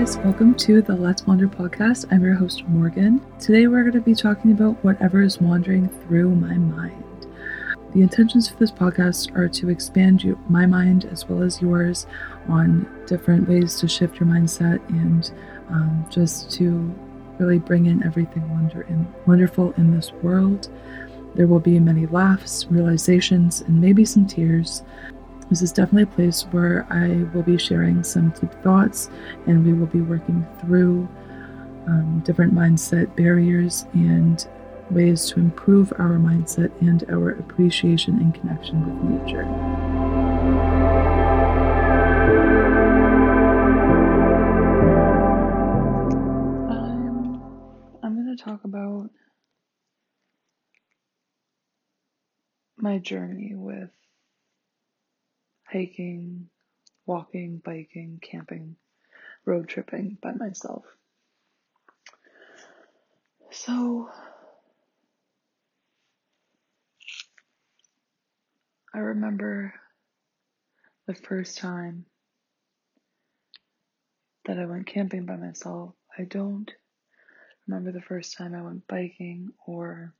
guys, welcome to the Let's Wander podcast. I'm your host, Morgan. Today we're going to be talking about whatever is wandering through my mind. The intentions for this podcast are to expand you, my mind as well as yours on different ways to shift your mindset and um, just to really bring in everything wonder and wonderful in this world. There will be many laughs, realizations, and maybe some tears. This is definitely a place where I will be sharing some deep thoughts and we will be working through um, different mindset barriers and ways to improve our mindset and our appreciation and connection with nature. I'm, I'm going to talk about my journey hiking, walking, biking, camping, road tripping by myself. So, I remember the first time that I went camping by myself. I don't remember the first time I went biking or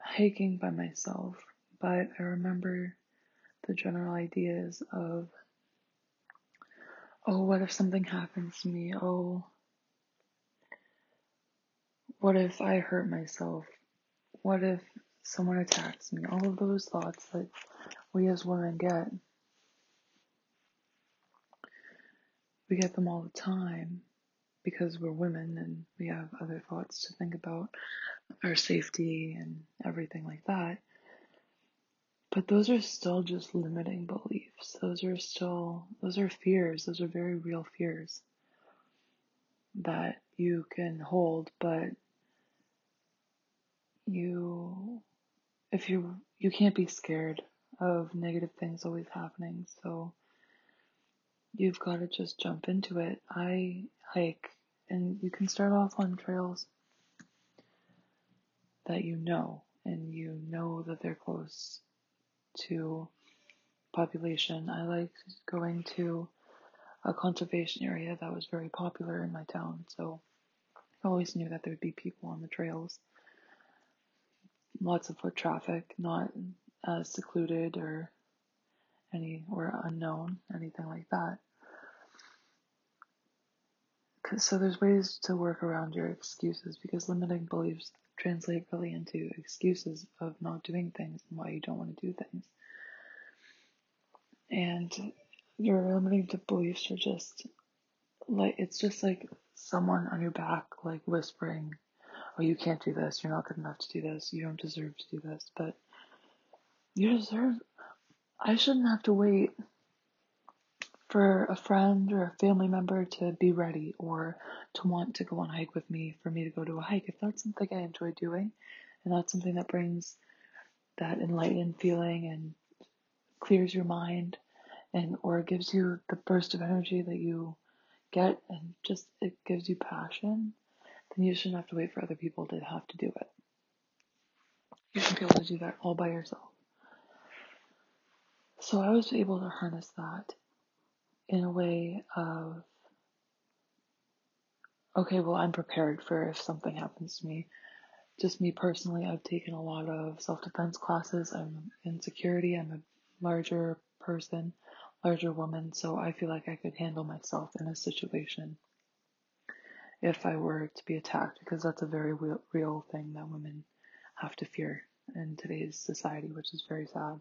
hiking by myself, but I remember the general ideas of, oh, what if something happens to me? Oh, what if I hurt myself? What if someone attacks me? All of those thoughts that we as women get. We get them all the time because we're women and we have other thoughts to think about our safety and everything like that. But those are still just limiting beliefs. Those are still, those are fears. Those are very real fears that you can hold, but you, if you, you can't be scared of negative things always happening. So you've got to just jump into it. I hike and you can start off on trails that you know and you know that they're close to population. I liked going to a conservation area that was very popular in my town, so I always knew that there would be people on the trails. Lots of foot traffic, not secluded or any or unknown, anything like that. So there's ways to work around your excuses because limiting beliefs translate really into excuses of not doing things and why you don't want to do things. And your limiting beliefs are just like it's just like someone on your back like whispering, "Oh, you can't do this. You're not good enough to do this. You don't deserve to do this." But you deserve. I shouldn't have to wait for a friend or a family member to be ready or to want to go on a hike with me for me to go to a hike. If that's something I enjoy doing and that's something that brings that enlightened feeling and clears your mind and or gives you the burst of energy that you get and just it gives you passion, then you shouldn't have to wait for other people to have to do it. You should be able to do that all by yourself. So I was able to harness that in a way of okay, well, I'm prepared for if something happens to me. Just me personally, I've taken a lot of self defense classes. I'm in security, I'm a larger person, larger woman, so I feel like I could handle myself in a situation if I were to be attacked, because that's a very real, real thing that women have to fear in today's society, which is very sad.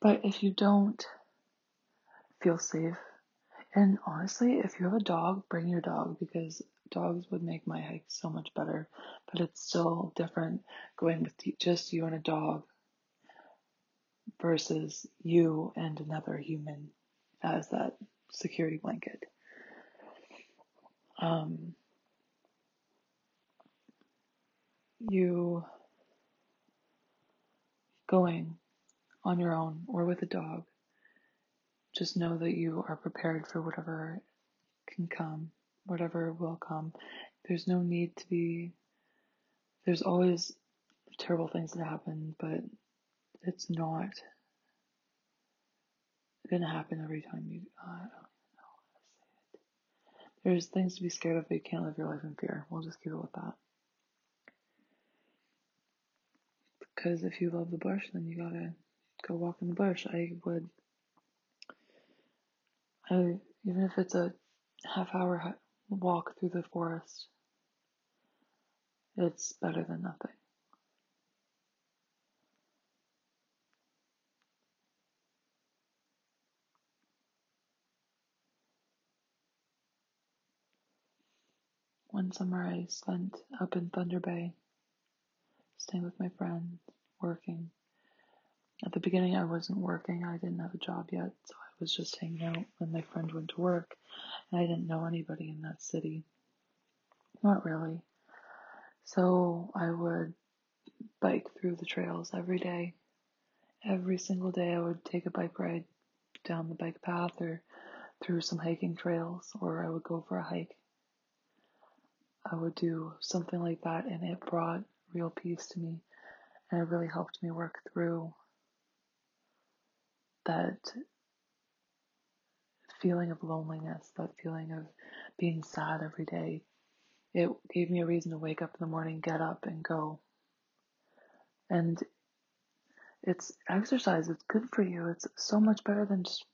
But if you don't feel safe, and honestly, if you have a dog, bring your dog because dogs would make my hike so much better. But it's still different going with just you and a dog versus you and another human as that security blanket. Um, you going on your own or with a dog just know that you are prepared for whatever can come, whatever will come. There's no need to be, there's always terrible things that happen, but it's not going to happen every time you, uh, I don't know how to say it. There's things to be scared of, but you can't live your life in fear. We'll just keep it with that. Because if you love the bush, then you gotta go walk in the bush. I would, I even if it's a half hour walk through the forest, it's better than nothing. One summer I spent up in Thunder Bay, staying with my friend, working. At the beginning, I wasn't working. I didn't have a job yet, so I was just hanging out when my friend went to work, and I didn't know anybody in that city. Not really. So I would bike through the trails every day. Every single day, I would take a bike ride down the bike path or through some hiking trails, or I would go for a hike. I would do something like that, and it brought real peace to me, and it really helped me work through that feeling of loneliness, that feeling of being sad every day. It gave me a reason to wake up in the morning, get up, and go. And it's exercise, it's good for you. It's so much better than just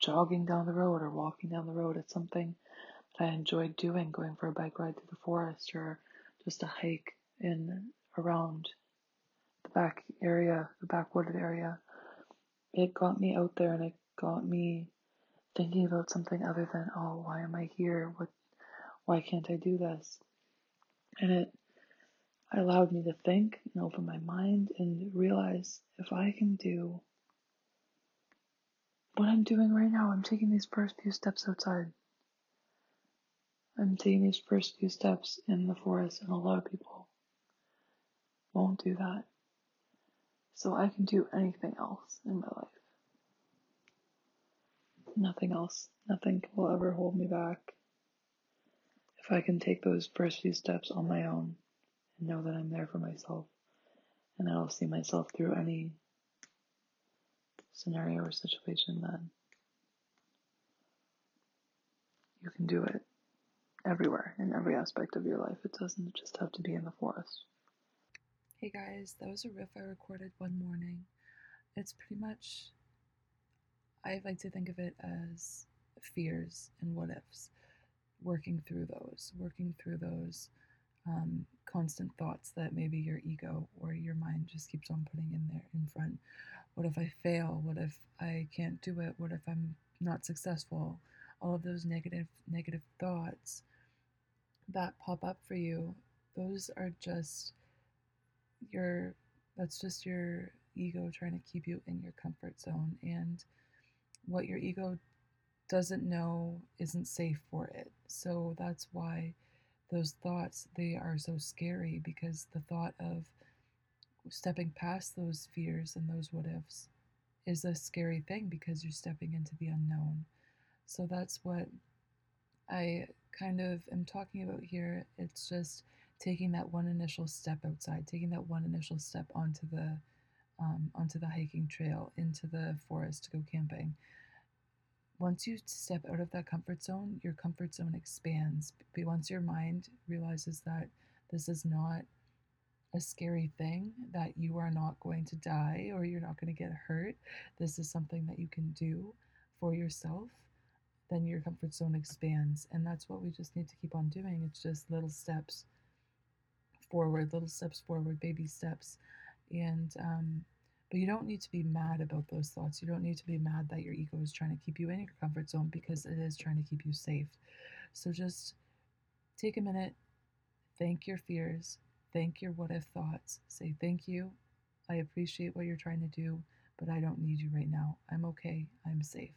jogging down the road or walking down the road. It's something that I enjoyed doing, going for a bike ride through the forest or just a hike in around the back area, the backwooded area. It got me out there and it got me thinking about something other than, oh, why am I here? What, why can't I do this? And it allowed me to think and open my mind and realize if I can do what I'm doing right now, I'm taking these first few steps outside. I'm taking these first few steps in the forest, and a lot of people won't do that. So I can do anything else in my life. Nothing else. Nothing will ever hold me back. If I can take those first few steps on my own and know that I'm there for myself and I'll see myself through any scenario or situation, then you can do it everywhere in every aspect of your life. It doesn't just have to be in the forest. Hey guys, that was a riff I recorded one morning. It's pretty much, I like to think of it as fears and what ifs, working through those, working through those um, constant thoughts that maybe your ego or your mind just keeps on putting in there in front. What if I fail? What if I can't do it? What if I'm not successful? All of those negative negative thoughts that pop up for you, those are just your that's just your ego trying to keep you in your comfort zone and what your ego doesn't know isn't safe for it. So that's why those thoughts they are so scary because the thought of stepping past those fears and those what ifs is a scary thing because you're stepping into the unknown. So that's what I kind of am talking about here. It's just taking that one initial step outside, taking that one initial step onto the um, onto the hiking trail, into the forest to go camping. Once you step out of that comfort zone, your comfort zone expands. But once your mind realizes that this is not a scary thing, that you are not going to die or you're not going to get hurt, this is something that you can do for yourself, then your comfort zone expands. And that's what we just need to keep on doing. It's just little steps forward, little steps forward, baby steps. And, um, but you don't need to be mad about those thoughts. You don't need to be mad that your ego is trying to keep you in your comfort zone because it is trying to keep you safe. So just take a minute, thank your fears, thank your what if thoughts. Say, thank you. I appreciate what you're trying to do, but I don't need you right now. I'm okay. I'm safe.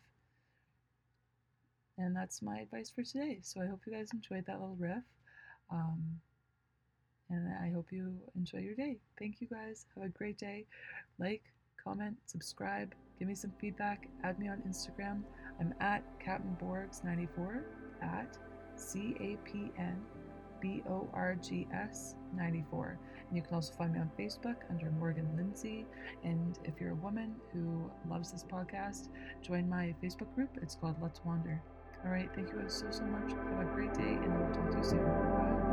And that's my advice for today. So I hope you guys enjoyed that little riff. Um, and I hope you enjoy your day. Thank you guys. Have a great day. Like, comment, subscribe, give me some feedback, add me on Instagram. I'm at Captain Borgs94 at C A P N B O R G S 94. And you can also find me on Facebook under Morgan Lindsay. And if you're a woman who loves this podcast, join my Facebook group. It's called Let's Wander. All right, thank you guys so, so much. Have a great day, and I will talk to you soon. Bye.